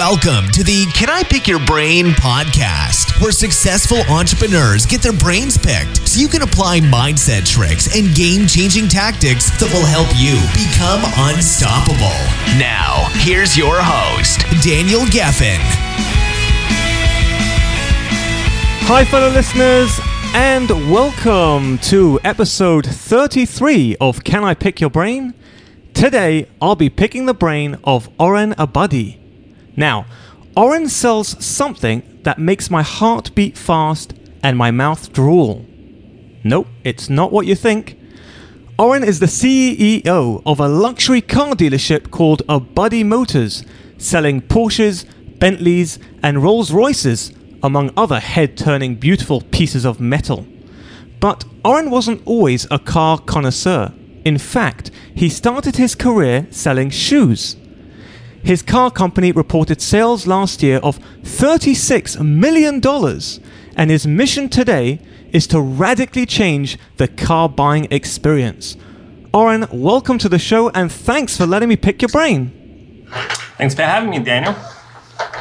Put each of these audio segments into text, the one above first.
Welcome to the Can I Pick Your Brain podcast, where successful entrepreneurs get their brains picked so you can apply mindset tricks and game changing tactics that will help you become unstoppable. Now, here's your host, Daniel Geffen. Hi, fellow listeners, and welcome to episode 33 of Can I Pick Your Brain? Today, I'll be picking the brain of Oren Abadi. Now, Oren sells something that makes my heart beat fast and my mouth drool. Nope, it's not what you think. Oren is the CEO of a luxury car dealership called Abadi Motors, selling Porsches, Bentleys, and Rolls Royces, among other head turning beautiful pieces of metal. But Oren wasn't always a car connoisseur. In fact, he started his career selling shoes. His car company reported sales last year of $36 million, and his mission today is to radically change the car buying experience. Oren, welcome to the show, and thanks for letting me pick your brain. Thanks for having me, Daniel.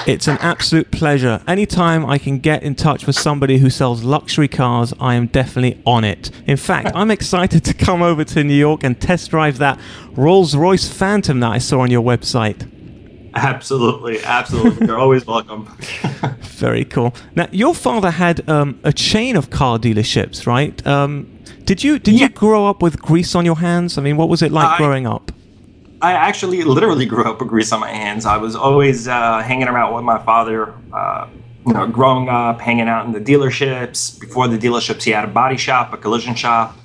It's an absolute pleasure. Anytime I can get in touch with somebody who sells luxury cars, I am definitely on it. In fact, I'm excited to come over to New York and test drive that Rolls Royce Phantom that I saw on your website. Absolutely, absolutely. You're always welcome. Very cool. Now, your father had um, a chain of car dealerships, right? Um, did you did Yeah. you grow up with grease on your hands? I mean, what was it like I- growing up? I actually literally grew up with grease on my hands. I was always uh, hanging around with my father. Uh, you know, growing up, hanging out in the dealerships. Before the dealerships, he had a body shop, a collision shop.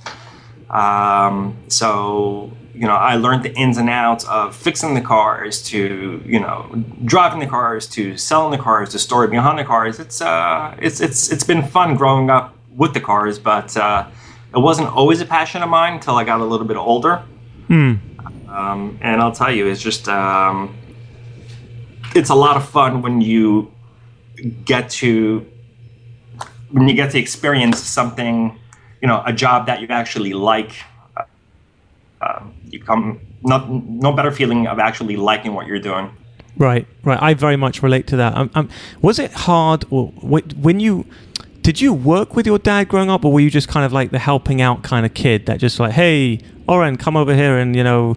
Um, so you know, I learned the ins and outs of fixing the cars, to you know, driving the cars, to selling the cars, the story behind the cars. It's uh, it's it's it's been fun growing up with the cars, but uh, it wasn't always a passion of mine until I got a little bit older. Um, and I'll tell you, it's just um, it's a lot of fun when you get to when you get to experience something, you know, a job that you actually like. Uh, you come not no better feeling of actually liking what you're doing. Right, right. I very much relate to that. Um, um, was it hard, or when you did you work with your dad growing up, or were you just kind of like the helping out kind of kid that just like, hey, Oren, come over here and you know,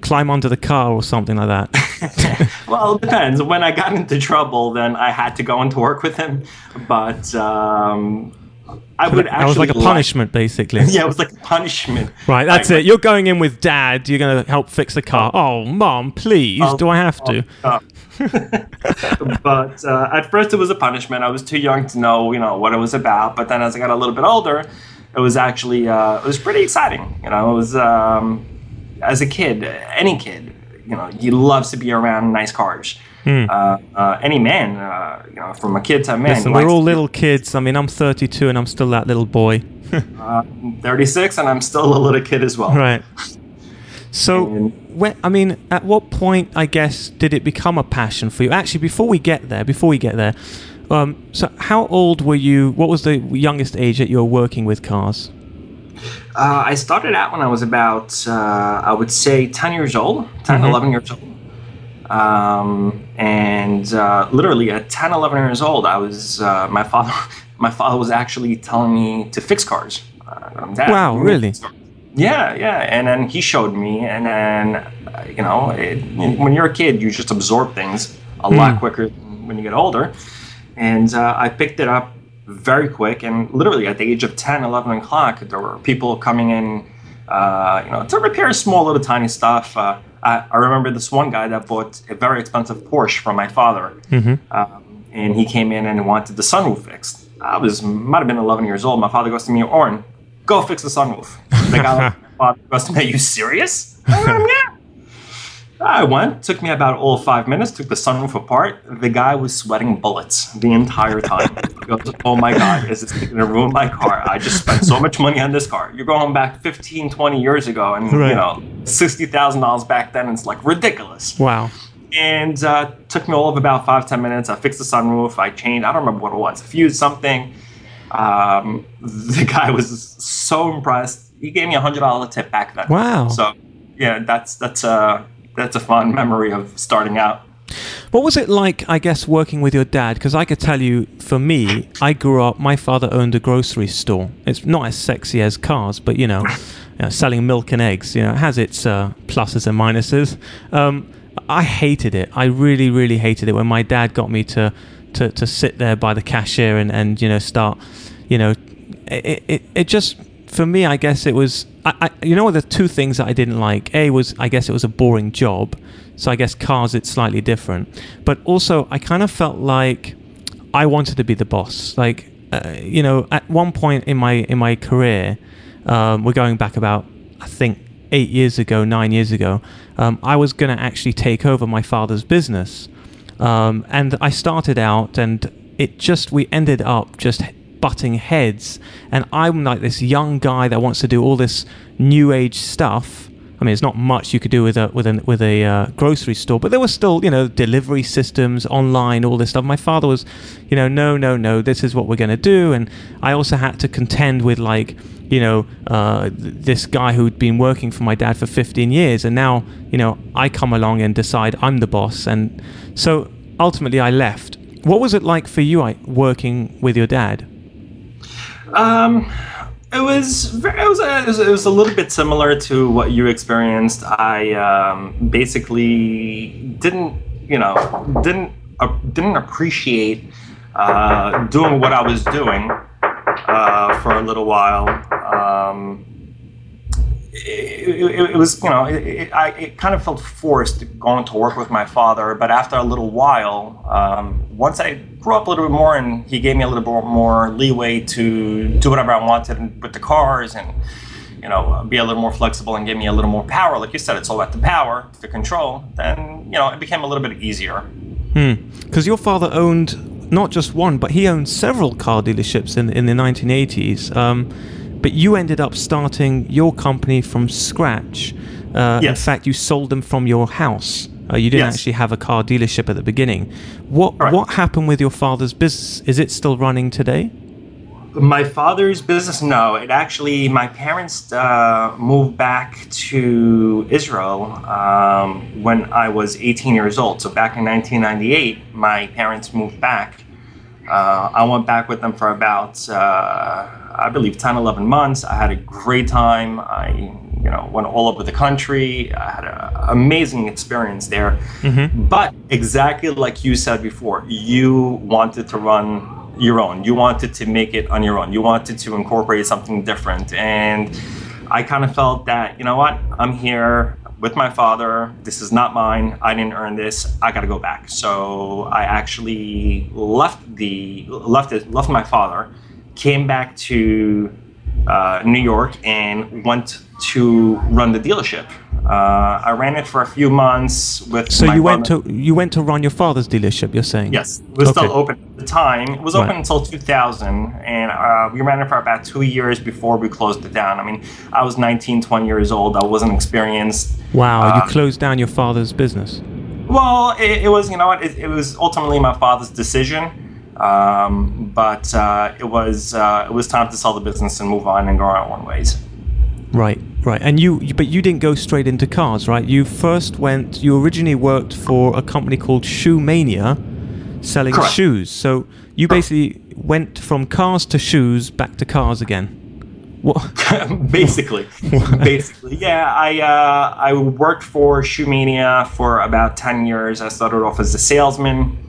climb onto the car or something like that? Well, it depends. When I got into trouble, then I had to go into work with him. But um, I would actually that was like a like- punishment, basically. yeah, it was like a punishment. Right, that's I- it. You're going in with dad. You're going to help fix the car. Oh, mom, please. Oh, Do I have to? Uh, but uh, at first it was a punishment. I was too young to know, you know, what it was about. But then as I got a little bit older, it was actually uh, it was pretty exciting. You know, it was um, as a kid, any kid, you know, he loves to be around nice cars. Uh, uh, any man, uh, you know, from a kid to a man. Listen, we're all little kids. I mean, I'm 32 and I'm still that little boy. Uh, 36, and I'm still a little kid as well. Right. So, And- when, I mean, at what point, I guess, did it become a passion for you? Actually, before we get there, before we get there, um, so how old were you? What was the youngest age that you were working with cars? Uh, I started out when I was about, uh, I would say, 10 years old, 10, 11 years old. Um, and uh, literally at 10, 11 years old, I was, uh, my father, my father was actually telling me to fix cars. Uh, "Dad, Wow, you need to really? Yeah, yeah. And then he showed me, and then, uh, you know, it, when you're a kid, you just absorb things a lot quicker than when you get older. And uh, I picked it up very quick. And literally at the age of 10, 11 o'clock, there were people coming in, uh, you know, to repair small little tiny stuff. I, I remember this one guy that bought a very expensive Porsche from my father. Um, and he came in and wanted the sunroof fixed. I was, might have been 11 years old. My father goes to me, Oren, go fix the sunroof. The guy, my father goes to me, are you serious? Um, yeah. I went. Took me about all five minutes. Took the sunroof apart. The guy was sweating bullets the entire time. Goes, "Oh my god, is this going to ruin my car? I just spent so much money on this car. You're going back 15, 20 years ago, and Right. you know, sixty thousand dollars back then. It's like ridiculous." Wow. and uh, took me all of about five ten minutes. I fixed the sunroof. I changed. I don't remember what it was. Fused something. Um, the guy was so impressed. He gave me a hundred dollar tip back then. Wow. So yeah, that's that's a that's a fun memory of starting out. What was it like, I guess, working with your dad? Because I could tell you, for me, I grew up, my father owned a grocery store. It's not as sexy as cars, but you know, you know selling milk and eggs, you know, it has its uh, pluses and minuses. Um, I hated it. I really, really hated it when my dad got me to, to, to sit there by the cashier and, and you know, start, you know, it, it, it just, for me, I guess it was, I, I, you know what, the two things that I didn't like. A was, I guess it was a boring job so I guess cars, it's slightly different. But also, I kind of felt like I wanted to be the boss. Like, uh, you know, at one point in my in my career, um, we're going back about, I think, eight years ago, nine years ago. Um, I was going to actually take over my father's business, um, and I started out, and it just we ended up just butting heads. And I'm like this young guy that wants to do all this new age stuff I mean, it's not much you could do with a with a with a uh, grocery store, but there were still you know delivery systems, online, all this stuff. My father was, you know, no, no, no, this is what we're going to do, and I also had to contend with like you know uh, this guy who'd been working for my dad for 15 years, and now you know I come along and decide I'm the boss, and so ultimately I left. What was it like for you, working with your dad? Um it was it was, a, it was, it was a little bit similar to what you experienced. I um, basically didn't you know didn't uh, didn't appreciate uh, doing what I was doing uh, for a little while. Um, it, it, was, you know, it, I, it kind of felt forced going to work with my father. But after a little while, um, once I grew up a little bit more and he gave me a little bit more leeway to do whatever I wanted with the cars and, you know, be a little more flexible and give me a little more power. Like you said, it's all about the power, the control. Then, you know, it became a little bit easier. Because hmm. your father owned not just one, but he owned several car dealerships in, in the 1980s. Um, but you ended up starting your company from scratch. Uh, yes. In fact, you sold them from your house. Uh, you didn't yes. actually have a car dealership at the beginning. What right. what happened with your father's business? Is it still running today? My father's business, no. It actually, my parents uh, moved back to Israel um, when I was 18 years old. So back in 1998, my parents moved back. Uh, I went back with them for about uh, I believe 10, 11 months. I had a great time. I, you know, went all over the country. I had an amazing experience there. Mm-hmm. But exactly like you said before, you wanted to run your own. You wanted to make it on your own. You wanted to incorporate something different. And I kind of felt that, you know what, I'm here with my father. This is not mine. I didn't earn this. I got to go back. So I actually left the left it left my father came back to uh, New York and went to run the dealership. Uh, I ran it for a few months with. So you went to you went to run your father's dealership. You're saying? Yes, it was okay. still open at the time. It was open right. until 2000, and uh, we ran it for about two years before we closed it down. I mean, I was 19, 20 years old. I wasn't experienced. Wow, you um, closed down your father's business. Well, it, it was you know what it, it was ultimately my father's decision. Um, but uh, it was uh, it was time to sell the business and move on and go our own ways. Right, right. And you, but you didn't go straight into cars, right? You first went. You originally worked for a company called Shoe Mania, selling Correct. shoes. So you basically went from cars to shoes, back to cars again. What? basically, basically, yeah. I uh, I worked for Shoe Mania for about ten years. I started off as a salesman.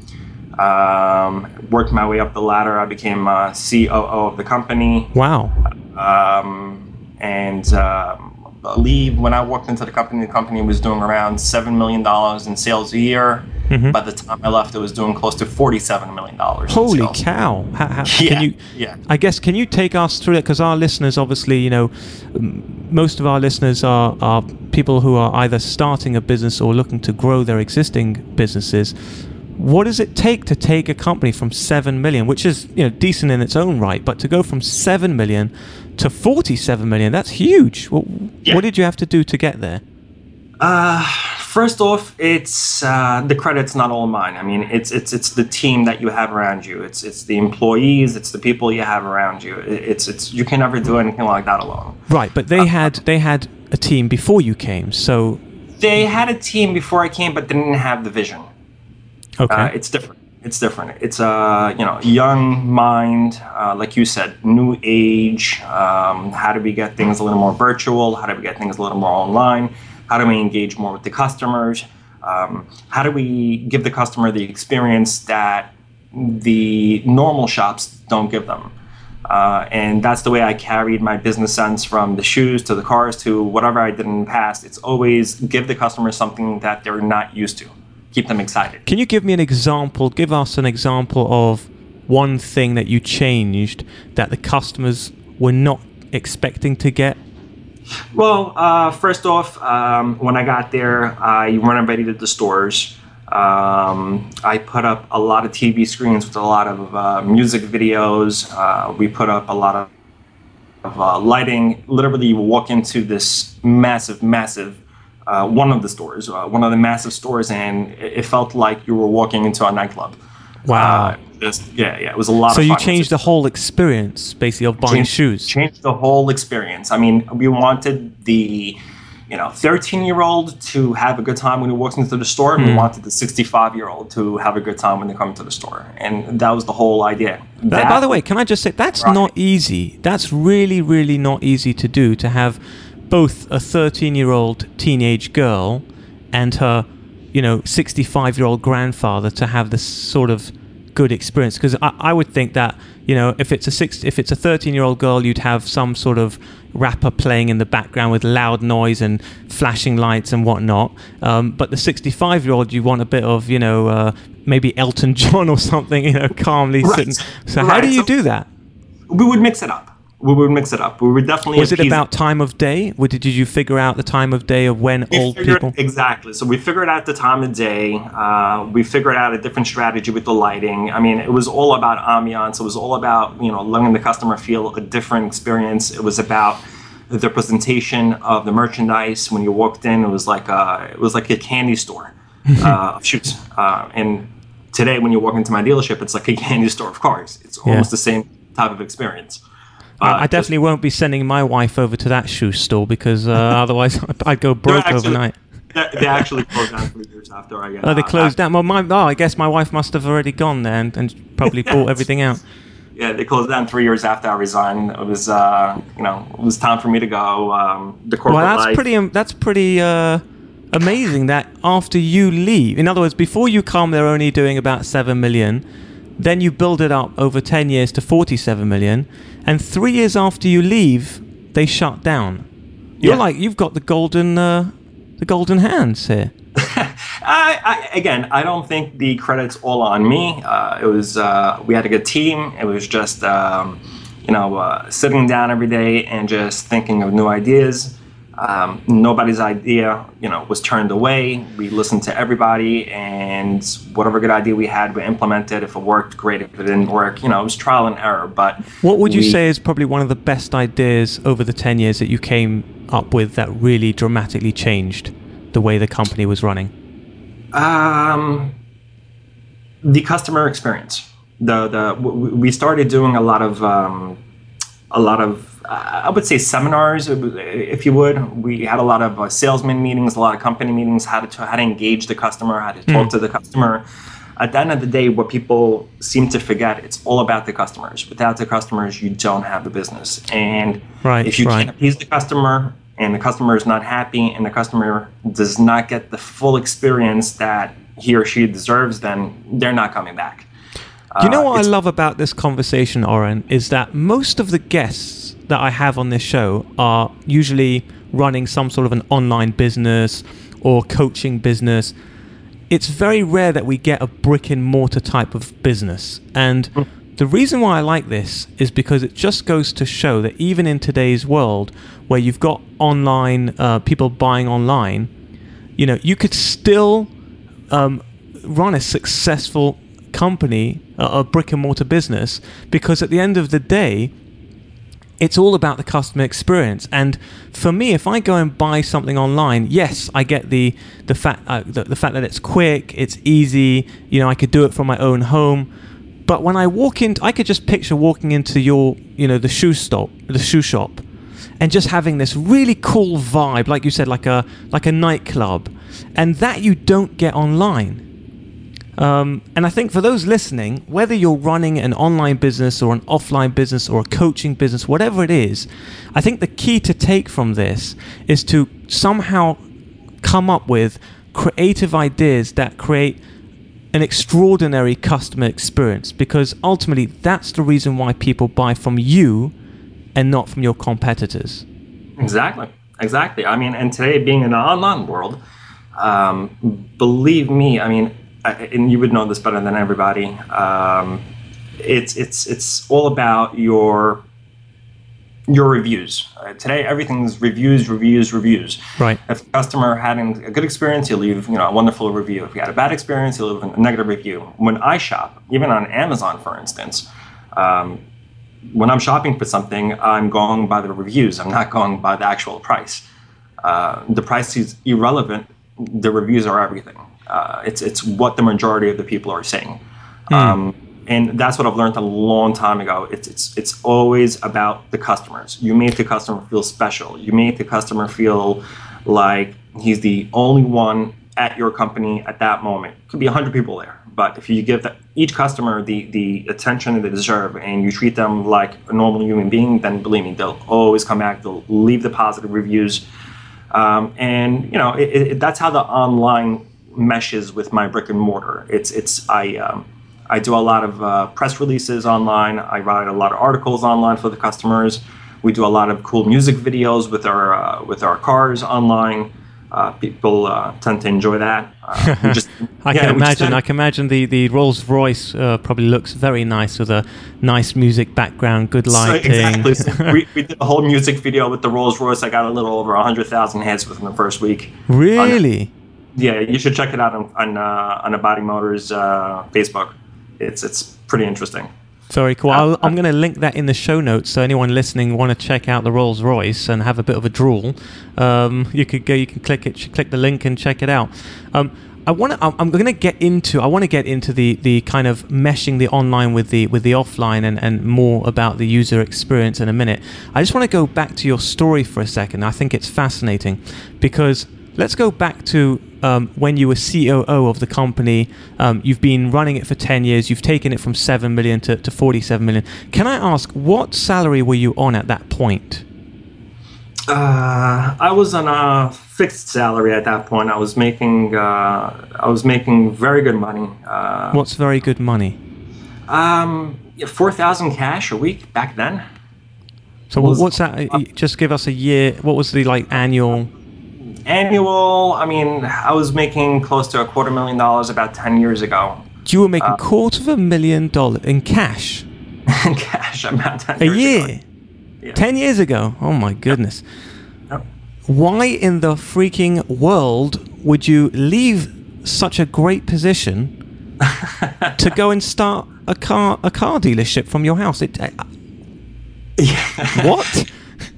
Um, worked my way up the ladder. I became uh, COO of the company. Wow. Um, and uh, I believe when I walked into the company, the company was doing around seven million dollars in sales a year. Mm-hmm. By the time I left, it was doing close to forty-seven million dollars. Holy cow! How, how, yeah, can you, yeah. I guess can you take us through that? Because our listeners, obviously, you know, most of our listeners are are people who are either starting a business or looking to grow their existing businesses what does it take to take a company from 7 million which is you know decent in its own right but to go from 7 million to 47 million that's huge. What, yeah. what did you have to do to get there? Uh, first off it's uh, the credit's not all mine. I mean it's it's it's the team that you have around you. It's it's the employees it's the people you have around you. It's it's you can never do anything like that alone. Right but they uh, had they had a team before you came so they had a team before i came but they didn't have the vision Okay. Uh, it's different. It's different. It's a you know young mind, uh, like you said, new age. Um, how do we get things a little more virtual? How do we get things a little more online? How do we engage more with the customers? Um, how do we give the customer the experience that the normal shops don't give them? Uh, and that's the way I carried my business sense from the shoes to the cars to whatever I did in the past. It's always give the customer something that they're not used to, keep them excited. Can you give me an example? Give us an example of one thing that you changed that the customers were not expecting to get. Well, uh, first off, um, when I got there, I renovated the stores. Um, I put up a lot of TV screens with a lot of uh, music videos. Uh, we put up a lot of, of uh, lighting. Literally, you walk into this massive, massive uh, one of the stores, uh, one of the massive stores, and it, it felt like you were walking into a nightclub. Wow. Uh, just, yeah, yeah, it was a lot So you changed the whole experience, basically, of buying Change- shoes. Changed the whole experience. I mean, we wanted the, you know, 13 year old to have a good time when he walks into the store, and we Hmm. wanted the 65 year old to have a good time when they come to the store. And that was the whole idea. That- by the way, can I just say that's Right. not easy. That's really, really not easy to do. To have both a 13-year-old teenage girl and her, you know, 65-year-old grandfather to have this sort of good experience. Because I, I would think that you know, if it's a six, if it's a 13-year-old girl, you'd have some sort of rapper playing in the background with loud noise and flashing lights and whatnot. Um, but the 65-year-old, you want a bit of, you know, uh, maybe Elton John or something, you know, calmly Right. sitting. So how do you So- do that? we would mix it up. We would mix it up. We would definitely. Was it about time of day? Or did, did you figure out the time of day of when We old figured- people? Exactly. So we figured out the time of day. Uh, we figured out a different strategy with the lighting. I mean, it was all about ambiance. It was all about you know letting the customer feel a different experience. It was about the presentation of the merchandise. When you walked in, it was like a, it was like a candy store uh, shoes. Uh, and today, when you walk into my dealership, it's like a candy store of cars. It's almost the same type of experience. Uh, I, definitely won't be sending my wife over to that shoe store because uh, otherwise I'd go broke actually- overnight. They, actually closed down three years after I got. Oh, they closed down. Well, my, oh, I guess my wife must have already gone there and, and probably bought everything out. Yeah, they closed down three years after I resigned. It was, uh, you know, it was time for me to go. Um, the corporate Well, that's life. pretty. Um, that's pretty uh, amazing. That after you leave, in other words, before you come, they're only doing about seven million. Then you build it up over ten years to forty-seven million, and three years after you leave, they shut down. You're Yeah. like you've got the golden, uh, the golden hands here. I, I, again, I don't think the credit's all on me. Uh, it was uh, we had a good team. It was just um, you know uh, sitting down every day and just thinking of new ideas. Um, nobody's idea, you know, was turned away. We listened to everybody, and whatever good idea we had, we implemented. If it worked, great. If it didn't work, you know, it was trial and error. But What would you we- say is probably one of the best ideas over the 10 years that you came up with that really dramatically changed the way the company was running? Um, the customer experience. The the we started doing a lot of um, a lot of uh, I would say seminars, if you would. We had a lot of uh, salesman meetings, a lot of company meetings, how to how to engage the customer, how to talk to the customer. At the end of the day, what people seem to forget, it's all about the customers. Without the customers, you don't have a business. And Right, if you right. can't appease the customer and the customer is not happy and the customer does not get the full experience that he or she deserves, then they're not coming back. Do you know Uh, what I love about this conversation, Oren? Is that most of the guests that I have on this show are usually running some sort of an online business or coaching business. It's very rare that we get a brick and mortar type of business. And the reason why I like this is because it just goes to show that even in today's world where you've got online, uh, people buying online, you know, you could still um, run a successful company, a, brick and mortar business, because at the end of the day, it's all about the customer experience. And for me, if I go and buy something online, yes, I get the the fact uh, the, the fact that it's quick, it's easy. You know, I could do it from my own home. But when I walk in, I could just picture walking into your, you know, the shoe stop, the shoe shop, and just having this really cool vibe, like you said, like a like a nightclub, and that you don't get online. Um, and I think for those listening, whether you're running an online business or an offline business or a coaching business, whatever it is, I think the key to take from this is to somehow come up with creative ideas that create an extraordinary customer experience because ultimately that's the reason why people buy from you and not from your competitors. Exactly. Exactly. I mean, and today being in an online world, um, believe me, I mean, and you would know this better than everybody. Um, it's it's it's all about your your reviews. Uh, today, everything's reviews, reviews, reviews. Right. If a customer had a good experience, he'll leave you know a wonderful review. If he had a bad experience, he'll leave a negative review. When I shop, even on Amazon, for instance. Um, when I'm shopping for something, I'm going by the reviews. I'm not going by the actual price. Uh, the price is irrelevant. The reviews are everything. Uh, it's it's what the majority of the people are saying, mm. um, and that's what I've learned a long time ago. It's it's it's always about the customers. You make the customer feel special. You make the customer feel like he's the only one at your company at that moment. Could be hundred people there, but if you give the, each customer the the attention that they deserve and you treat them like a normal human being, then believe me, they'll always come back. They'll leave the positive reviews. Um, and you know it, it, that's how the online meshes with my brick and mortar. It's it's I um, I do a lot of uh, press releases online. I write a lot of articles online for the customers. We do a lot of cool music videos with our uh, with our cars online. Uh, people uh, tend to enjoy that. Uh, just, I yeah, can imagine. I can imagine the the Rolls Royce uh, probably looks very nice with a nice music background, good lighting. So exactly. So we, we, did a whole music video with the Rolls Royce. I got a little over hundred thousand hits within the first week. Really? Yeah, you should check it out on on, uh, on Abadi Motors uh, Facebook. It's it's pretty interesting. Very cool. I am going to link that in the show notes, so anyone listening want to check out the Rolls Royce and have a bit of a drool, um, you could go. You can click it, click the link, and check it out. Um, I want to. I'm going to get into. I want to get into the the kind of meshing the online with the with the offline and and more about the user experience in a minute. I just want to go back to your story for a second. I think it's fascinating because let's go back to um, when you were COO of the company, um, you've been running it for 10 years, you've taken it from 7 million to, to 47 million. Can I ask, what salary were you on at that point? Uh, I was on a fixed salary at that point. I was making uh, I was making very good money. Uh, What's very good money? Um, four thousand cash a week back then. So was, what's that? Uh, just give us a year. What was the like annual? Annual, I mean, I was making close to a quarter million dollars about 10 years ago. You were making a uh, quarter of a million dollars in cash? in cash, about 10 A year? Yeah. 10 years ago? Oh my goodness. Yep. Why in the freaking world would you leave such a great position to go and start a car a car dealership from your house? It, uh, yeah. What?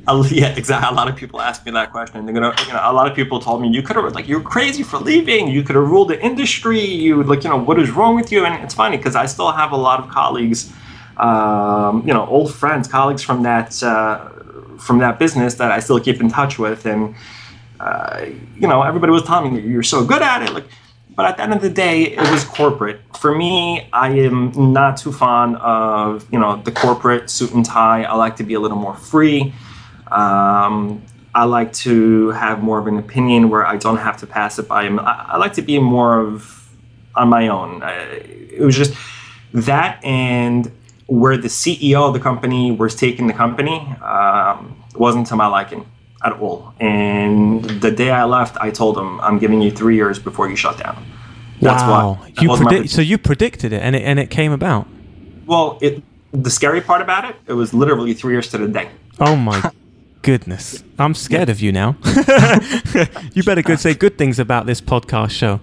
yeah, exactly. A lot of people ask me that question. They're gonna, you know, a lot of people told me you could have, like, you're crazy for leaving. You could have ruled the industry. You, like, you know, what is wrong with you? And it's funny because I still have a lot of colleagues, um, you know, old friends, colleagues from that, uh, from that business that I still keep in touch with. And, uh, you know, everybody was telling me you're so good at it, like. But at the end of the day, it was corporate. For me, I am not too fond of you know the corporate suit and tie. I like to be a little more free. Um, I like to have more of an opinion where I don't have to pass it by him. I, I like to be more of on my own. I, it was just that and where the CEO of the company was taking the company um, wasn't to my liking at all. And the day I left, I told him, "I'm giving you three years before you shut down." That's wow. why. That you predict- so you predicted it, and it and it came about. Well, it the scary part about it, it was literally three years to the day. Oh my goodness. I'm scared of you now. you better go say good things about this podcast show.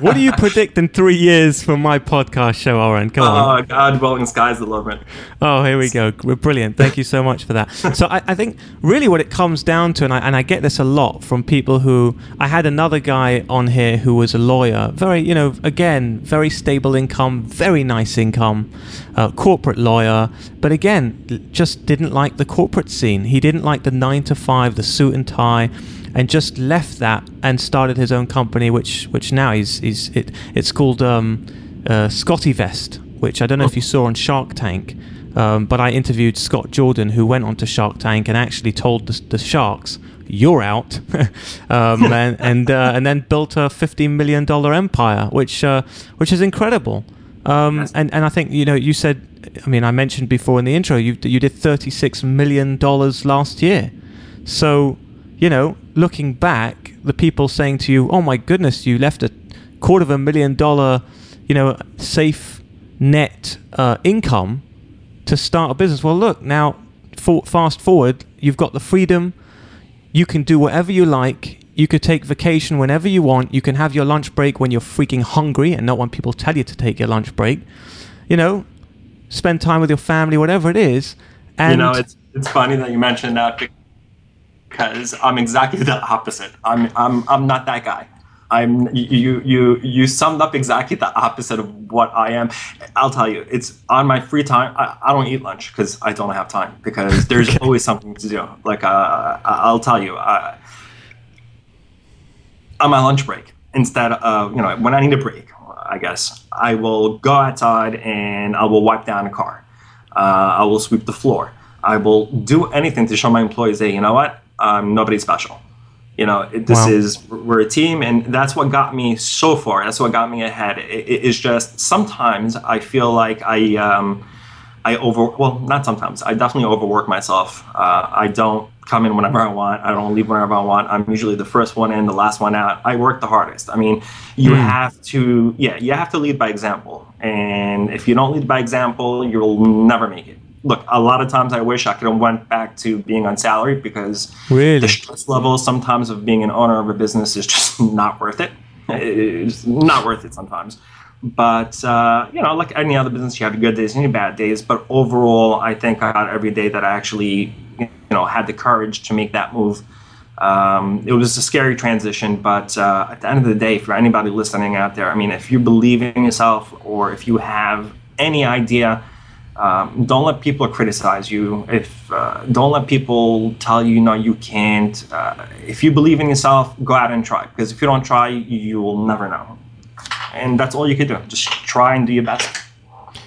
what do you predict in three years for my podcast show, Oren? Come on. Oh, God, well, sky's the limit. Oh, here we go. We're brilliant. Thank you so much for that. So I, I think really what it comes down to, and I, and I get this a lot from people who, I had another guy on here who was a lawyer, very, you know, again, very stable income, very nice income, uh, corporate lawyer, but again, just didn't like the corporate scene. He didn't like the nine to five, the suit and tie. and just left that and started his own company, which which now he's he's it, it's called um, uh, SCOTTeVEST, which I don't know if you saw on Shark Tank. Um, but I interviewed Scott Jordan, who went onto Shark Tank and actually told the, the sharks, "You're out," um, and and, uh, and then built a fifty million dollar empire, which uh, which is incredible. Um, and and I think you know you said, I mean, I mentioned before in the intro, you you did thirty six million dollars last year. So you know, looking back, the people saying to you, "Oh my goodness, you left a quarter of a million dollar, you know, safe net uh, income." to start a business. Well, look, now for, fast forward, you've got the freedom. You can do whatever you like. You could take vacation whenever you want. You can have your lunch break when you're freaking hungry and not when people tell you to take your lunch break. You know, spend time with your family, whatever it is. And you know, it's it's funny that you mentioned that because I'm exactly the opposite. I'm I'm I'm not that guy. I'm you you you summed up exactly the opposite of what I am. I'll tell you, it's on my free time. I, I don't eat lunch because I don't have time because there's always something to do. Like uh, I'll tell you, uh, on my lunch break, instead of you know when I need a break, I guess I will go outside and I will wipe down a car. Uh, I will sweep the floor. I will do anything to show my employees, hey, you know what? I'm nobody special. You know, this wow. is we're a team, and that's what got me so far. That's what got me ahead. It, it's just sometimes I feel like I um, I over well, not sometimes. I definitely overwork myself. Uh, I don't come in whenever I want. I don't leave whenever I want. I'm usually the first one in, the last one out. I work the hardest. I mean, you mm. have to, yeah, you have to lead by example. And if you don't lead by example, you'll never make it look, a lot of times I wish I could have went back to being on salary because really? the stress level sometimes of being an owner of a business is just not worth it. It's not worth it sometimes. But uh, you know, like any other business, you have good days and your bad days. But overall, I think I got every day that I actually, you know, had the courage to make that move. Um, it was a scary transition, but uh, at the end of the day, for anybody listening out there, I mean, if you believe in yourself or if you have any idea um, don't let people criticize you. If uh, don't let people tell you no, you can't. Uh, if you believe in yourself, go out and try. Because if you don't try, you will never know. And that's all you can do. Just try and do your best.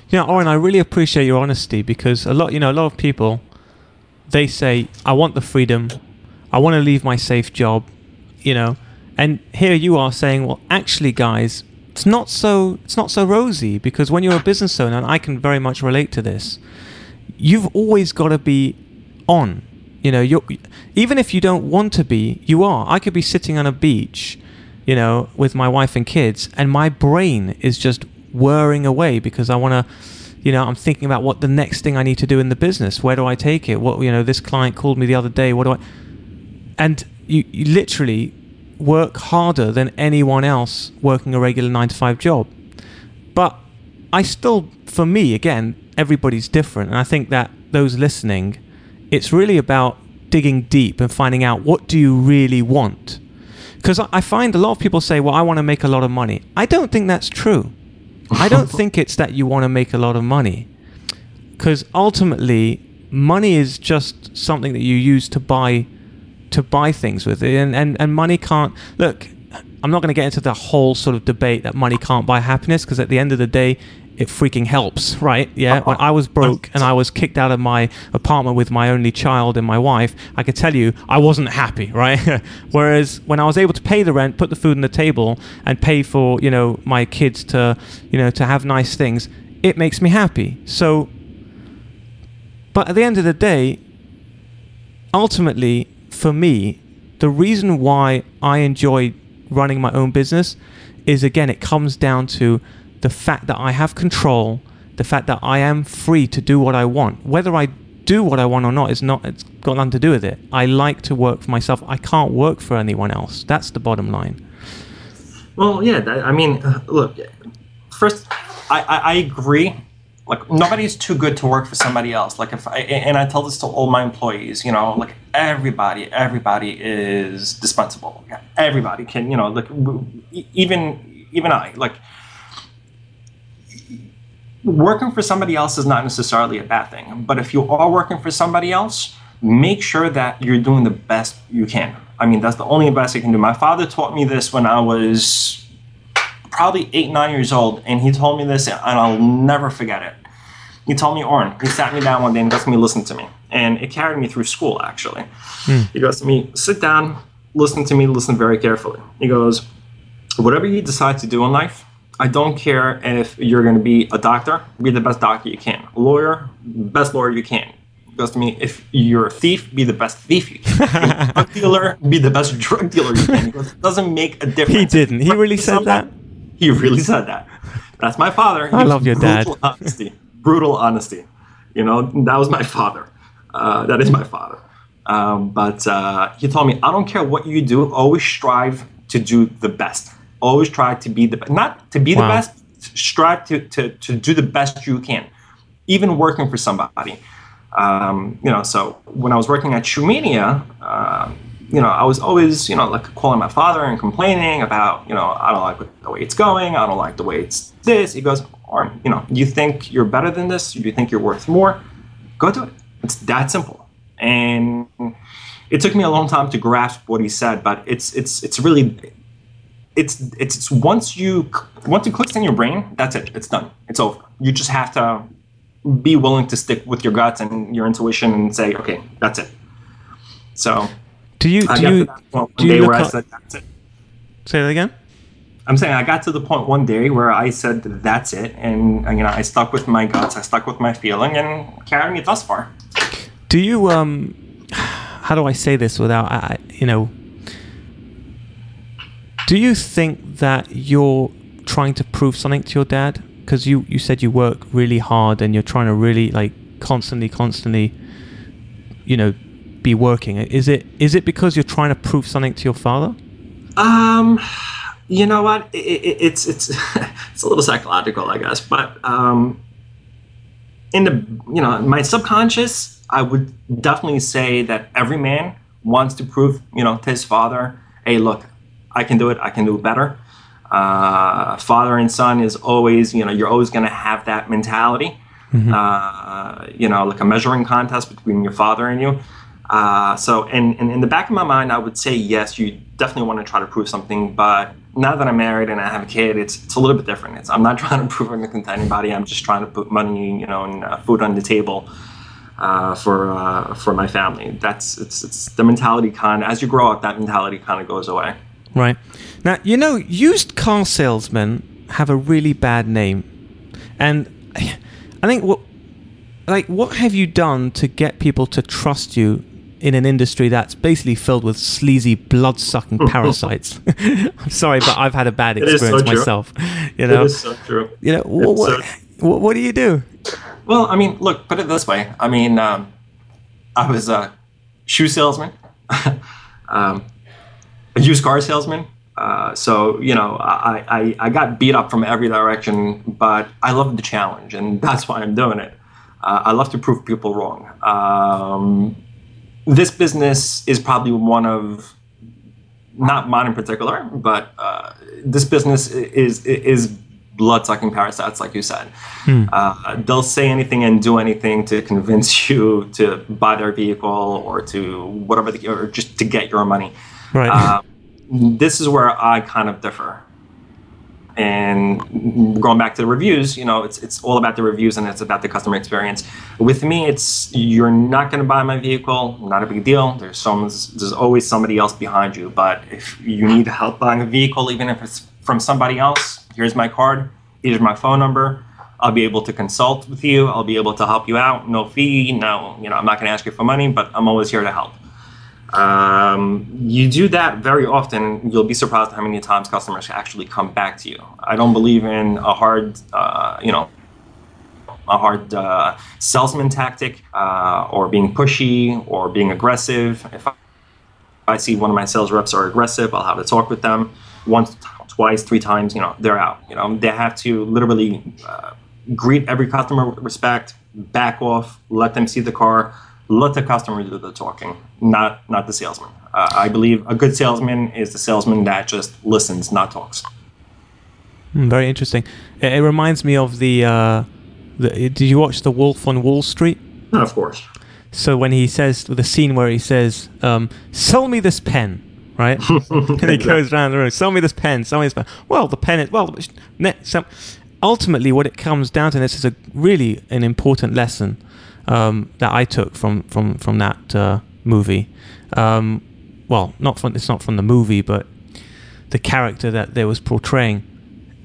Yeah, Oren, I really appreciate your honesty because a lot, you know, a lot of people, they say, "I want the freedom, I want to leave my safe job," you know, and here you are saying, "Well, actually, guys, it's not so it's not so rosy because when you're a business owner, and I can very much relate to this, you've always got to be on. You know, you even if you don't want to be, you are. I could be sitting on a beach, you know, with my wife and kids, and my brain is just whirring away because I want to you know i'm thinking about what the next thing i need to do in the business where do i take it what you know this client called me the other day what do i and you, you literally work harder than anyone else working a regular nine to five job. But I still, for me, again, everybody's different. And I think that those listening, it's really about digging deep and finding out what do you really want. Because I find a lot of people say, well, I want to make a lot of money. I don't think that's true. I don't think it's that you want to make a lot of money. Because ultimately, money is just something that you use to buy to buy things with it, and and, and money can't look. I'm not going to get into the whole sort of debate that money can't buy happiness because at the end of the day, it freaking helps, right? Yeah. Uh-huh. When I was broke and I was kicked out of my apartment with my only child and my wife, I could tell you I wasn't happy, right? Whereas when I was able to pay the rent, put the food on the table, and pay for you know my kids to you know to have nice things, it makes me happy. So, but at the end of the day, ultimately, for me, the reason why I enjoy running my own business is again, it comes down to the fact that I have control, the fact that I am free to do what I want. Whether I do what I want or not is not it's got nothing to do with it. I like to work for myself. I can't work for anyone else. That's the bottom line. Well, yeah, I mean, uh, look, first, I, I, I agree like nobody's too good to work for somebody else like if i and i tell this to all my employees you know like everybody everybody is dispensable everybody can you know like even even i like working for somebody else is not necessarily a bad thing but if you are working for somebody else make sure that you're doing the best you can I mean, that's the only advice I can do. My father taught me this when I was probably eight, nine years old, and he told me this, and I'll never forget it. He told me, Oren, he sat me down one day and goes to me, listen to me. And it carried me through school, actually. Hmm. He goes to me, sit down, listen to me, listen very carefully. He goes, whatever you decide to do in life, I don't care if you're going to be a doctor, be the best doctor you can. A lawyer, best lawyer you can. He goes to me, if you're a thief, be the best thief you can. Drug dealer, be the best drug dealer you can. He goes, it doesn't make a difference. He didn't. He really said that? He really said that. That's my father. I was love your dad. Honesty. Brutal honesty. You know, that was my father. Uh, that is my father. Um, but uh, he told me, I don't care what you do, always strive to do the best. Always try to be the best. Not to be the best, strive to, to, to do the best you can, even working for somebody. Um, you know, so when I was working at Shoe Mania, uh, you know, I was always, you know, like calling my father and complaining about, you know, I don't like the way it's going. I don't like the way it's this. He goes, or, you know, you think you're better than this? You think you're worth more? Go do it. It's that simple. And it took me a long time to grasp what he said, but it's it's it's really it's it's, it's once you once it clicks in your brain, that's it. It's done. It's over. You just have to be willing to stick with your guts and your intuition and say, okay, that's it. So Do you I do you that do you day look I up- said, that's it. say that again? I'm saying I got to the point one day where I said that's it, and you know I stuck with my guts, I stuck with my feeling, and carried me thus far. Do you um how do I say this without I, I- you know Do you think that you're trying to prove something to your dad? Because you you said you work really hard and you're trying to really like constantly constantly you know be working. Is it is it because you're trying to prove something to your father? Um, you know what? It, it, it's it's it's a little psychological, I guess. But um, in the you know my subconscious, I would definitely say that every man wants to prove you know to his father, hey, look, I can do it. I can do it better. Uh, father and son is always you know you're always going to have that mentality. Uh, you know, like a measuring contest between your father and you. Uh, so, and, and in the back of my mind, I would say yes, you definitely want to try to prove something. But now that I'm married and I have a kid, it's it's a little bit different. It's I'm not trying to prove anything to anybody. I'm just trying to put money, you know, and uh, food on the table uh, for uh, for my family. That's it's it's the mentality kind. As you grow up, that mentality kind of goes away. Right. Now, you know, used car salesmen have a really bad name. And I think what like what have you done to get people to trust you in an industry that's basically filled with sleazy blood-sucking parasites? I'm sorry, but I've had a bad so experience true. myself. You know. It is so true. You know, what, so- what, what do you do? Well, I mean, look, put it this way. I mean, um, I was a shoe salesman, um, a used car salesman. Uh, so you know, I, I I got beat up from every direction, but I love the challenge, and that's why I'm doing it. Uh, I love to prove people wrong. Um, this business is probably one of not mine in particular, but uh, this business is is blood sucking parasites, like you said. Uh, they'll say anything and do anything to convince you to buy their vehicle or to whatever, the, or just to get your money. Right. Uh, this is where I kind of differ. And going back to the reviews, you know, it's it's all about the reviews and it's about the customer experience. With me, it's you're not going to buy my vehicle, not a big deal. There's some there's always somebody else behind you. But if you need help buying a vehicle, even if it's from somebody else, here's my card, here's my phone number. I'll be able to consult with you. I'll be able to help you out. No fee. No, you know, I'm not going to ask you for money, but I'm always here to help. Um, you do that very often, you'll be surprised how many times customers actually come back to you. I don't believe in a hard, uh, you know, a hard uh, salesman tactic uh, or being pushy or being aggressive. If I, see one of my sales reps are aggressive, I'll have a talk with them once, twice, three times. You know, they're out. You know, they have to literally uh, greet every customer with respect, back off, let them see the car, let the customer do the talking, not not the salesman. Uh, I believe a good salesman is the salesman that just listens, not talks. Hmm, very interesting. It, it reminds me of the, uh, the. Did you watch The Wolf on Wall Street? of course. So when he says the scene where he says, um, "Sell me this pen," right? and he goes around the room, sell me this pen, sell me this pen. Well, the pen is, well, ne- so ultimately what it comes down to, and this is a really an important lesson um, that I took from, from, from that uh, movie. Um, well, not from, it's not from the movie, but the character that they was portraying.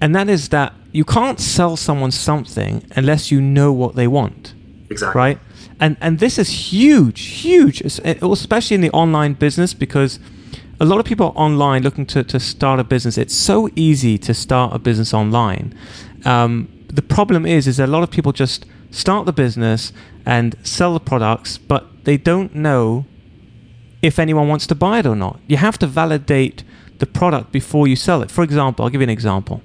And that is that you can't sell someone something unless you know what they want. Exactly. Right? And and this is huge, huge, especially in the online business because a lot of people are online looking to, to start a business. It's so easy to start a business online. Um, the problem is, is a lot of people just start the business and sell the products, but they don't know if anyone wants to buy it or not. You have to validate the product before you sell it. For example, I'll give you an example.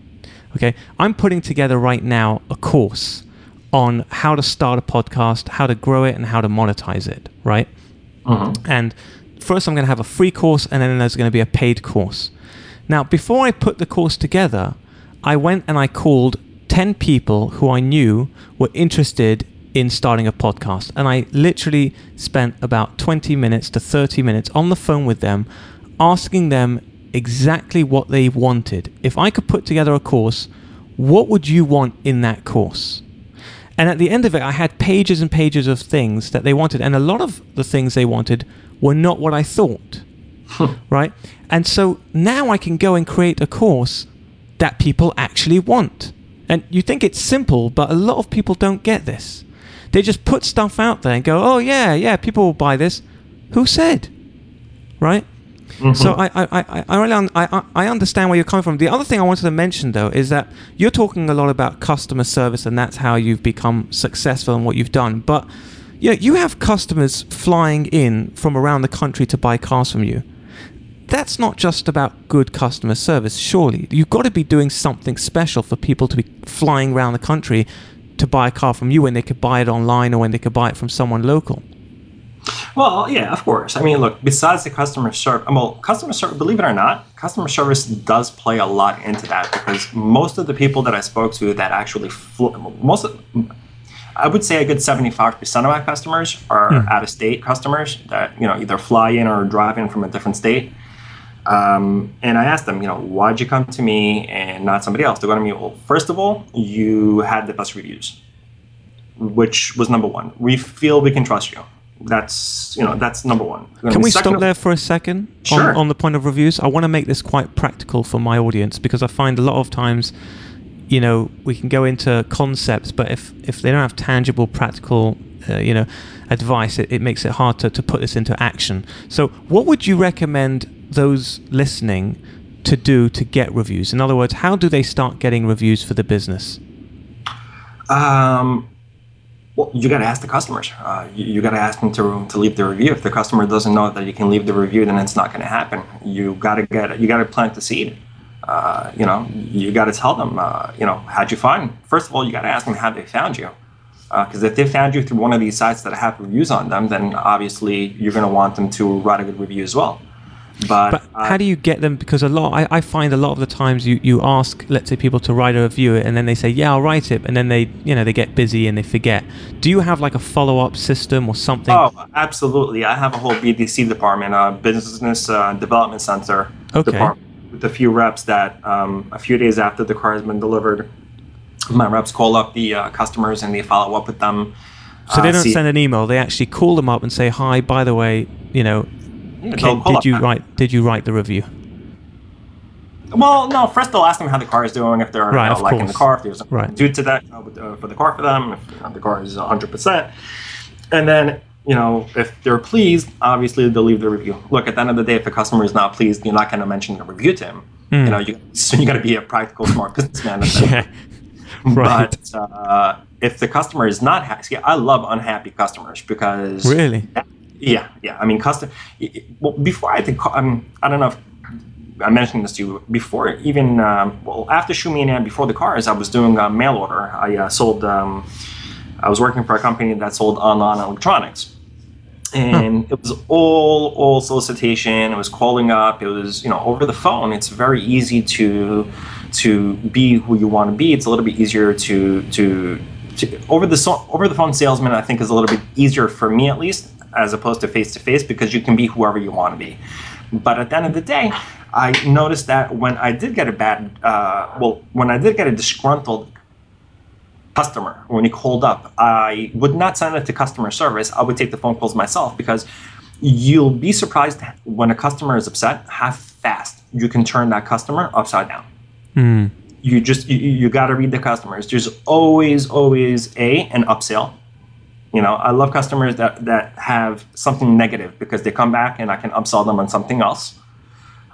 Okay, I'm putting together right now a course on how to start a podcast, how to grow it, and how to monetize it, right? Uh-huh. And first, I'm going to have a free course, and then there's going to be a paid course. Now, before I put the course together, I went and I called 10 people who I knew were interested in starting a podcast. And I literally spent about 20 minutes to 30 minutes on the phone with them, asking them exactly what they wanted. If I could put together a course, what would you want in that course? And at the end of it, I had pages and pages of things that they wanted. And a lot of the things they wanted were not what I thought. right? And so now I can go and create a course that people actually want. And you think it's simple, but a lot of people don't get this. They just put stuff out there and go, oh, yeah, yeah, people will buy this. Who said? Right? Mm-hmm. So I, I, I, I really un- I, I understand where you're coming from. The other thing I wanted to mention though is that you're talking a lot about customer service and that's how you've become successful and what you've done. But you know, you have customers flying in from around the country to buy cars from you. That's not just about good customer service, surely. You've got to be doing something special for people to be flying around the country to buy a car from you when they could buy it online or when they could buy it from someone local. Well, yeah, of course. I mean, look, besides the customer service, well, customer service, believe it or not, customer service does play a lot into that because most of the people that I spoke to that actually, flew, most of, I would say a good 75% of my customers are mm. out of state customers that, you know, either fly in or drive in from a different state. Um, and I asked them, you know, why'd you come to me and not somebody else? They go to me, well, first of all, you had the best reviews, which was number one. We feel we can trust you that's you know that's number one. Can we stop there for a second sure. on, on the point of reviews? I want to make this quite practical for my audience because I find a lot of times, you know, we can go into concepts, but if if they don't have tangible, practical, uh, you know, advice, it, it makes it hard to, to put this into action. So, what would you recommend those listening to do to get reviews? In other words, how do they start getting reviews for the business? Um, well, you got to ask the customers. Uh, you, you got to ask them to, to leave the review. If the customer doesn't know that you can leave the review, then it's not going to happen. You got to get you got to plant the seed. Uh, you know, you got to tell them. Uh, you know, how'd you find? First of all, you got to ask them how they found you. Because uh, if they found you through one of these sites that have reviews on them, then obviously you're going to want them to write a good review as well. But, but how do you get them? Because a lot, I, I, find a lot of the times you, you ask, let's say, people to write a review, and then they say, yeah, I'll write it, and then they, you know, they get busy and they forget. Do you have like a follow up system or something? Oh, absolutely. I have a whole BDC department, a business uh, development center okay. department with a few reps that um, a few days after the car has been delivered, my reps call up the uh, customers and they follow up with them. So they uh, don't see- send an email; they actually call them up and say, "Hi, by the way, you know, Okay, did you write? Did you write the review? Well, no. First, they'll ask them how the car is doing, if they're right, you know, liking course. the car, if there's right. due to that uh, for the car for them, if you know, the car is 100 percent, and then you know if they're pleased, obviously they'll leave the review. Look, at the end of the day, if the customer is not pleased, you're not going to mention the review to him. Mm. You know, you so you got to be a practical, smart businessman. yeah. Right. But uh, if the customer is not happy, see, I love unhappy customers because really. Yeah, yeah. I mean, custom. Well, before I think, um, I don't know if I mentioned this to you before. Even um, well, after Shoe Mania and before the cars, I was doing a mail order. I uh, sold. Um, I was working for a company that sold online electronics, and it was all all solicitation. It was calling up. It was you know over the phone. It's very easy to to be who you want to be. It's a little bit easier to to. to over the over the phone salesman, I think, is a little bit easier for me at least as opposed to face to face because you can be whoever you want to be. But at the end of the day, I noticed that when I did get a bad, uh, well, when I did get a disgruntled customer when he called up, I would not send it to customer service. I would take the phone calls myself because you'll be surprised when a customer is upset how fast you can turn that customer upside down. Mm. You just you, you got to read the customers. There's always always a an upsell. You know, I love customers that that have something negative because they come back and I can upsell them on something else.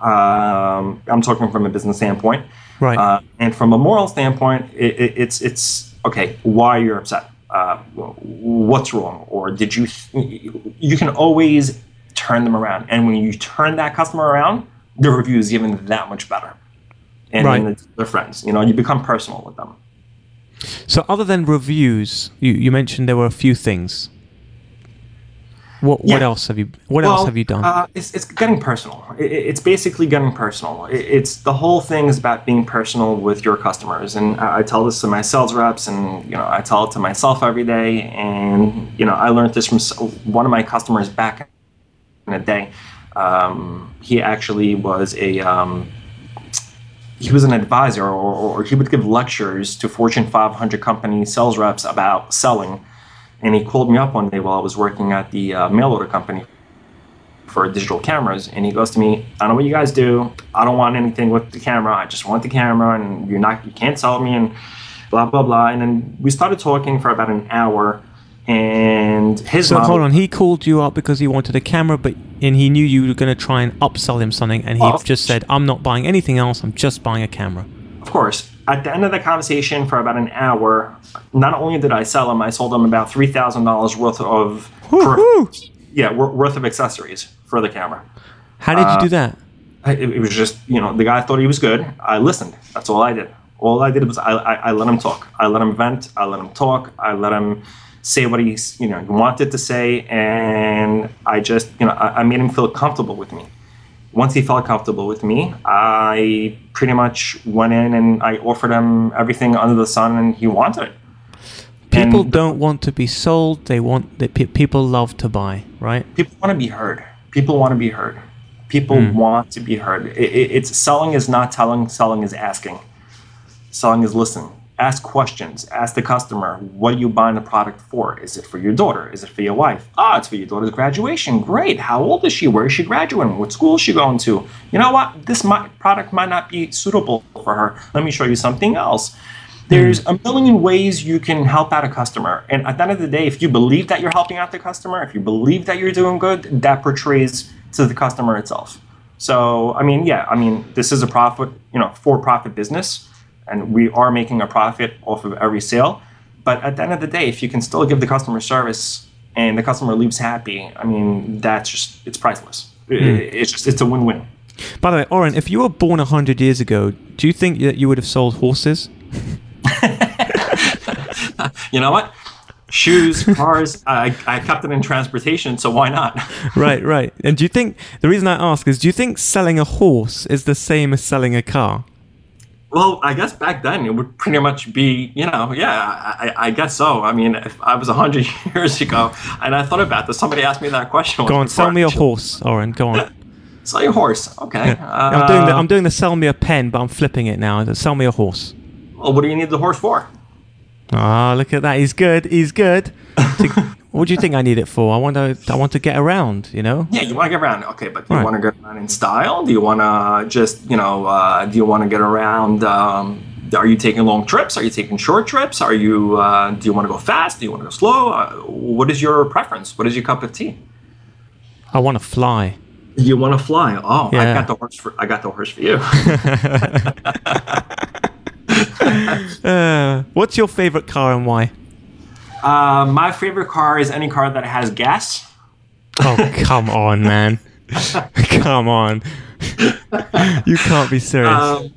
Um, I'm talking from a business standpoint, Right. uh, and from a moral standpoint, it, it, it's it's okay. Why you're upset? Uh, what's wrong? Or did you? You can always turn them around, and when you turn that customer around, the review is even that much better. And Right. then their friends. You know, you become personal with them. So, other than reviews, you, you mentioned there were a few things. What what else have you What else have you done? Uh, it's, it's getting personal. It, it- it's basically getting personal. It, it's the whole thing is about being personal with your customers, and I, I tell this to my sales reps, and you know I tell it to myself every day. And you know I learned this from one of my customers back in the day. Um, he actually was a um, he was an advisor, or, or he would give lectures to Fortune 500 company sales reps about selling. And he called me up one day while I was working at the uh, mail order company for digital cameras, and he goes to me, "I don't know what you guys do. I don't want anything with the camera. I just want the camera, and you're not, you can't sell me, and blah blah blah." And then we started talking for about an hour, and his so model- hold on, he called you up because he wanted a camera, but and he knew you were going to try and upsell him something, and he Oh. just said, "I'm not buying anything else. I'm just buying a camera." Of course. At the end of the conversation, for about an hour, not only did I sell him, I sold him about three thousand dollars worth of Woo-hoo! yeah worth of accessories for the camera. How did you do uh, that? It, it was just you know the guy thought he was good. I listened. That's all I did. All I did was I, I, I let him talk. I let him vent. I let him talk. I let him say what he's you know wanted to say, and I just you know I, I made him feel comfortable with me. Once he felt comfortable with me, I pretty much went in and I offered him everything under the sun, and he wanted it. People And don't want to be sold; they want that pe- people love to buy, right? people want to be heard. People want to be heard. People hmm. want to be heard. It, it, it's selling is not telling. Selling is asking. Selling is listening. Ask questions. Ask the customer, what are you buying the product for? Is it for your daughter? Is it for your wife? Ah, it's for your daughter's graduation. Great. How old is she? Where is she graduating? What school is she going to? You know what? This might, product might not be suitable for her. Let me show you something else. There's a million ways you can help out a customer. And at the end of the day, if you believe that you're helping out the customer, if you believe that you're doing good, that portrays to the customer itself. So, I mean, yeah, I mean, this is a profit, you know, for profit business, and we are making a profit off of every sale. But at the end of the day, if you can still give the customer service and the customer leaves happy, I mean, that's just, it's priceless. It- hmm. It's just, it's a win win. By the way, Oren, if you were born hundred years ago, do you think that you would have sold horses? You know what? Shoes, cars, I, I kept it in transportation, so why not? right, right. And do you think the reason I ask is, do you think selling a horse is the same as selling a car? Well, I guess back then it would pretty much be, you know, yeah, I, I- guess so. I mean, if I was 100 years ago and I thought about this, somebody asked me that question. Go on, sell me a horse, Oren. Go on. Sell your horse. Okay. I'm doing the Uh, I'm doing the sell me a pen, but I'm flipping it now. Sell me a horse. well, what do you need the horse for? Ah, look at that. He's good. He's good. To- what do you think I need it for? I want to. I want to get around. You know. Yeah, you want to get around. Okay, but do you Right. want to get around in style? Do you want to just, you know, uh, do you want to get around? Um, are you taking long trips? Are you taking short trips? Are you? Uh, do you want to go fast? Do you want to go slow? Uh, what is your preference? What is your cup of tea? I want to fly. You want to fly? Oh, I got the horse for I got the horse for you. Uh, what's your favorite car and why? Uh, my favorite car is any car that has gas. Oh, come on, man. come on. you can't be serious. Um,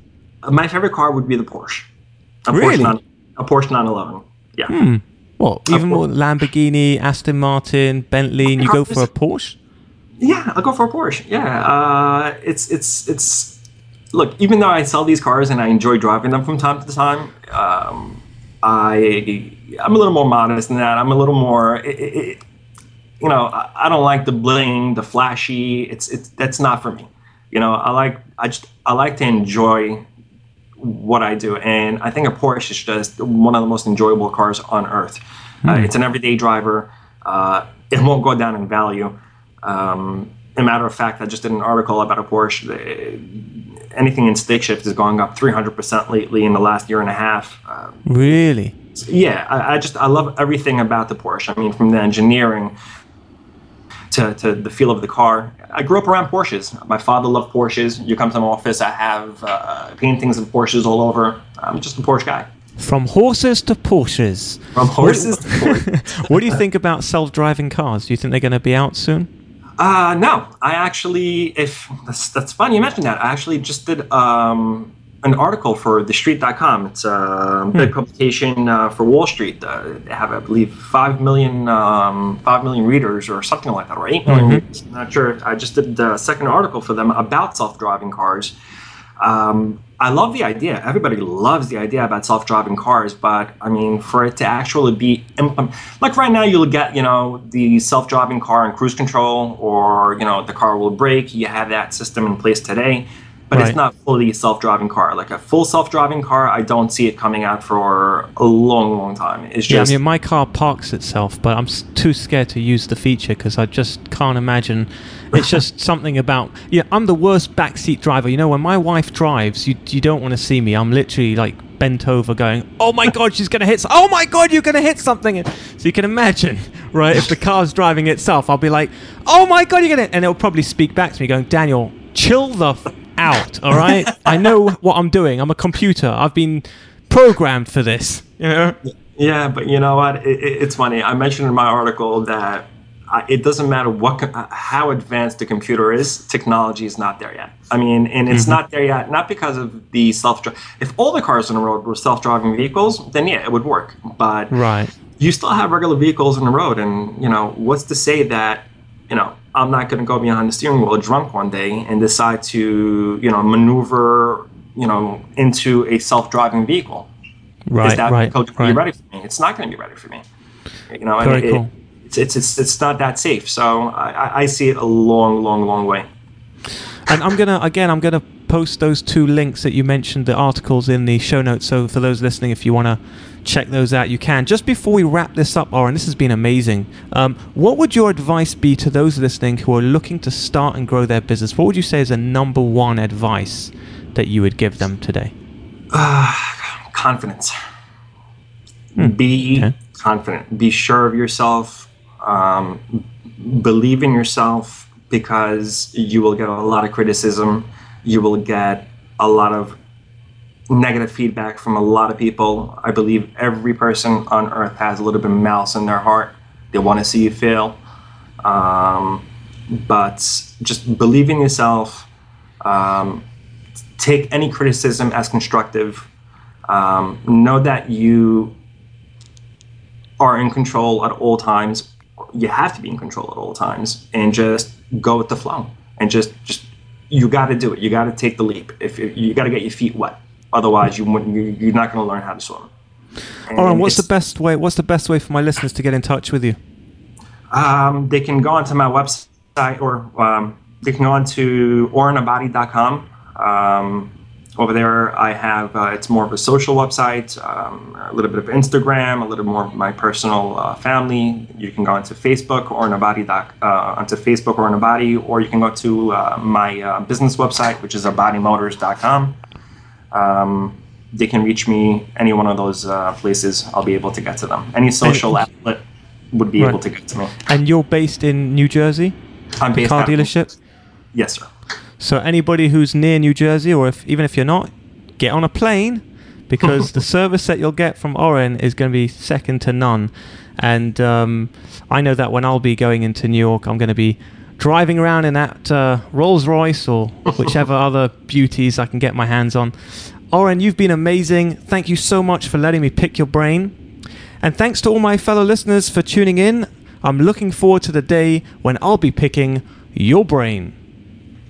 my favorite car would be the Porsche. A Really? Porsche 9, a Porsche 911. Yeah. what? Even more Lamborghini, Aston Martin, Bentley, and you go for a Porsche? Yeah, I'll go for a Porsche. Yeah, uh, it's it's it's. Look, even though I sell these cars and I enjoy driving them from time to time, um, I I'm a little more modest than that. I'm a little more. It, it, you know, I, I don't like the bling, the flashy. It's it's that's not for me. You know, I like I just I like to enjoy what I do, and I think a Porsche is just one of the most enjoyable cars on earth. Uh, it's an everyday driver. Uh, it won't go down in value. Um, a matter of fact, I just did an article about a Porsche. Anything in stick shift is going up 300% lately in the last year and a half. Um, Really? yeah, I, I just I love everything about the Porsche. I mean, from the engineering to, to the feel of the car. I grew up around Porsches. My father loved Porsches. You come to my office, I have uh, paintings of Porsches all over. I'm just a Porsche guy. From horses to Porsches. From horses to Porsches. what do you think about self-driving cars? Do you think they're going to be out soon? Uh, no, I actually, if that's, that's funny you mentioned that. I actually just did um, an article for TheStreet.com. It's a big publication uh, for Wall Street. Uh, they have, I believe, five million, um, five million readers or something like that, or 8 million readers. I'm not sure. I just did the second article for them about self-driving cars. Um, I love the idea. Everybody loves the idea about self-driving cars, but I mean, for it to actually be like right now, you'll get you know the self-driving car and cruise control, or you know the car will brake. You have that system in place today, but Right. it's not fully self-driving car. Like a full self-driving car, I don't see it coming out for a long, long time. It's just Yeah, I mean, my car parks itself, but I'm s- too scared to use the feature because I just can't imagine. It's just something about yeah. I'm the worst backseat driver. You know, when my wife drives, you you don't want to see me. I'm literally like bent over, going, "Oh my god, she's gonna hit! s- Oh my god, you're gonna hit something!" So you can imagine, right? If the car's driving itself, I'll be like, "Oh my god, you're gonna!" And it'll probably speak back to me, going, "Daniel, chill the f- out, all right? I know what I'm doing. I'm a computer. I've been programmed for this." You know? Yeah, but you know what? It, it, it's funny. I mentioned in my article that I, it doesn't matter what uh, how advanced the computer is, technology is not there yet. I mean, and it's not there yet, not because of the self. If all the cars on the road were self-driving vehicles, then yeah, it would work. But Right. you still have regular vehicles on the road, and you know what's to say that you know I'm not going to go behind the steering wheel drunk one day and decide to you know maneuver you know into a self-driving vehicle Right. is that right. code right. be ready for me? It's not going to be ready for me. You know, Very it, cool. it's, it's it's it's not that safe. So I, I- I see it a long, long, long way. And I'm gonna again, I'm gonna post those two links that you mentioned, the articles in the show notes. So for those listening, if you want to check those out, you can. Just before we wrap this up, Oren, this has been amazing. Um, what would your advice be to those listening who are looking to start and grow their business? What would you say is a number one advice that you would give them today? Confidence. Be Hmm. okay. confident. Be sure of yourself. Um, believe in yourself because you will get a lot of criticism. You will get a lot of negative feedback from a lot of people. I believe every person on earth has a little bit of malice in their heart. They want to see you fail. Um, but just believe in yourself. Um, take any criticism as constructive. Um, know that you are in control at all times. You have to be in control at all times, and just go with the flow. And just, just you got to do it. You got to take the leap. If, if you got to get your feet wet, otherwise you you're not going to learn how to swim. And what's the best way? What's the best way for my listeners to get in touch with you? Um, they can go onto my website or um, they can go onto orenabadi.com. Um, over there, I have uh, it's more of a social website, um, a little bit of Instagram, a little more of my personal uh, family. You can go onto Facebook or orenabadi doc, uh, onto Facebook or orenabadi, or you can go to uh, my uh, business website, which is abadimotors.com. Um, they can reach me any one of those uh, places. I'll be able to get to them. Any social outlet would be Right. able to get to me. And you're based in New Jersey, I'm based car dealership. Yes, sir. So anybody who's near New Jersey, or if even if you're not, get on a plane because the service that you'll get from Oren is going to be second to none. And um, I know that when I'll be going into New York, I'm going to be driving around in that uh, Rolls Royce or whichever other beauties I can get my hands on. Oren, you've been amazing. Thank you so much for letting me pick your brain. And thanks to all my fellow listeners for tuning in. I'm looking forward to the day when I'll be picking your brain.